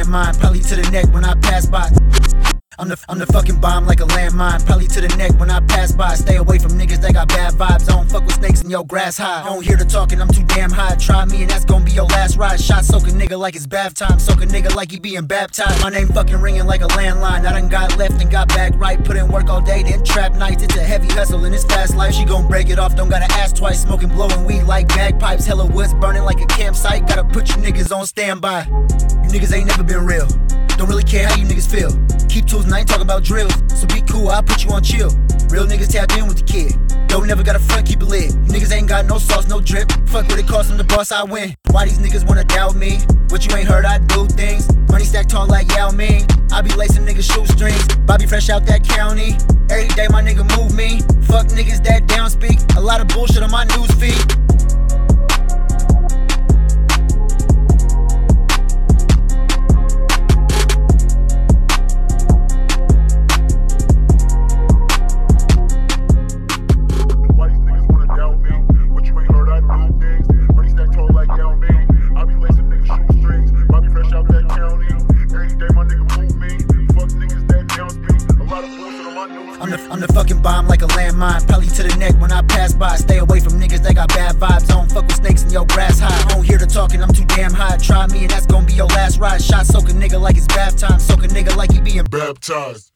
landmine, probably to the neck when I pass by. I'm the, I'm the fucking bomb like a landmine, probably to the neck when I pass by. Stay away from niggas that got bad vibes. I don't fuck with snakes in your grass high. I don't hear the talking, I'm too damn high. Try me and that's gonna be your last ride. Shot soak a nigga like it's bath time, soak a nigga like he being baptized. My name fucking ringing like a landline. I done got left and got back right. Put in work all day, then trap nights. It's a heavy hustle in this fast life. She gon' break it off, don't gotta ask twice. Smoking, blowing weed like bagpipes. Hella woods burning like a campsite. Put you niggas on standby. You niggas ain't never been real. Don't really care how you niggas feel. Keep tools and I ain't talking about drills. So be cool, I'll put you on chill. Real niggas tap in with the kid. Don't never got a front, keep it lit. You niggas ain't got no sauce, no drip. Fuck what it cost, I'm the boss, I win. Why these niggas wanna doubt me? What you ain't heard, I do things. Money stack tall like Yao Ming. I be lacing niggas shoestrings. Bobby fresh out that county. Every day my nigga move me. Fuck niggas that down speak. A lot of bullshit on my news feed. I'm the, I'm the fucking bomb like a landmine, probably to the neck when I pass by. Stay away from niggas that got bad vibes. I don't fuck with snakes in your grass high. I don't hear the talking, I'm too damn high. Try me and that's gonna be your last ride. Shot soak a nigga like it's bath time, soak a nigga like he being Baptized.